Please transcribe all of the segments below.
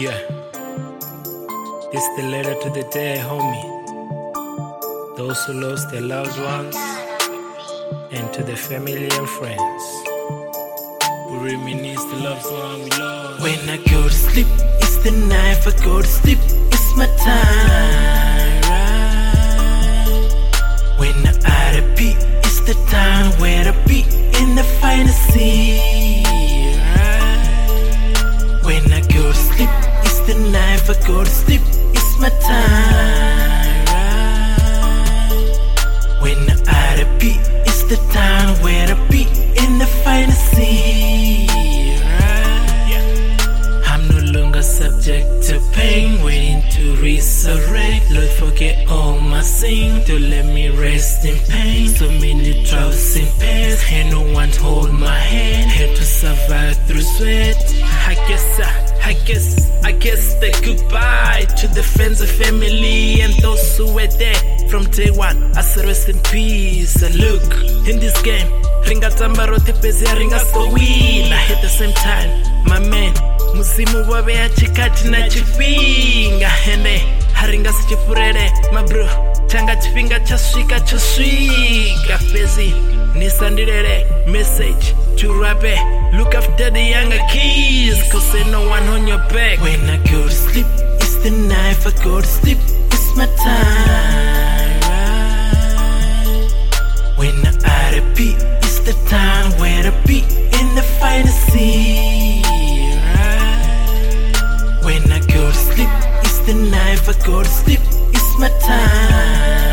Yeah. This the letter to the dead, homie. Those who lost their loved ones, and to the family and friends. We reminisce the loved one we lost. When I go to sleep, it's the night I go to sleep, it's my time. Pain, waiting to resurrect. Lord, forget all my sin, to let me rest in pain. So many troubles and pains, and no one hold my hand. Had to survive through sweat. I guess I. I guess, I guess the goodbye to the friends and family and those who were there from day one. I said rest in peace. And look, in this game, ringa tamba rote pezi ringa so win. At the same time, my muzimu wave chikati na chifhinga ende haringa sichifurere mabro changa chifhinga chasvika chosvika fezi nisandirere message. To rape look after the younger kids. Cause no one on your back. When i go to sleep it's the night i go to sleep night i go to sleep it's my time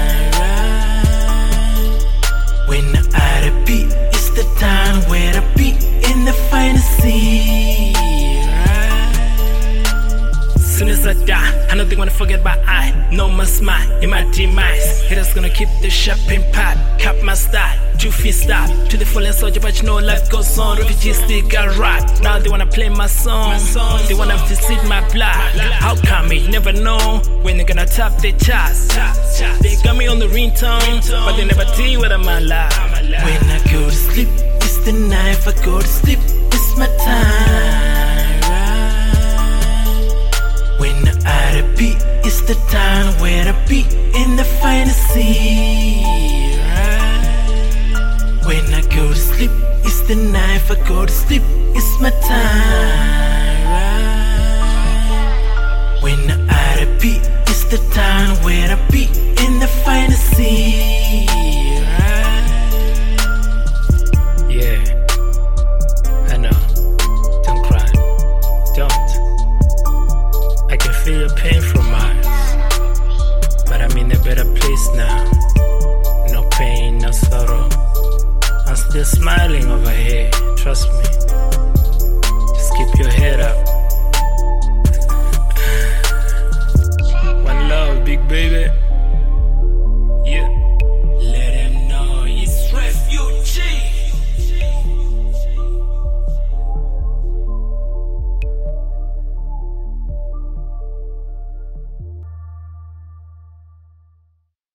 Soon as I die, I know they wanna forget about I. No more smile in my demise. Haters gonna keep the shopping pot, cap my style. Two feet stop to the fallen soldier, but you know life goes on. Refugees still got rocked. Now they wanna play my song. They wanna visit my block. How come it? Never know when they're gonna top their charts. They got me on the ringtone, but they never deal with my life. When I go to sleep, it's the night I go to sleep, it's my time. The scene. Right? When I go to sleep, it's the night I go to sleep, it's my time. Right? When I repeat, it's the time where I be in the scene. Right? Yeah, I know. Don't cry. Don't. I can feel your pain from eyes. In a better place now. No pain, no sorrow. I'm still smiling over here. Trust me. Just keep your head up.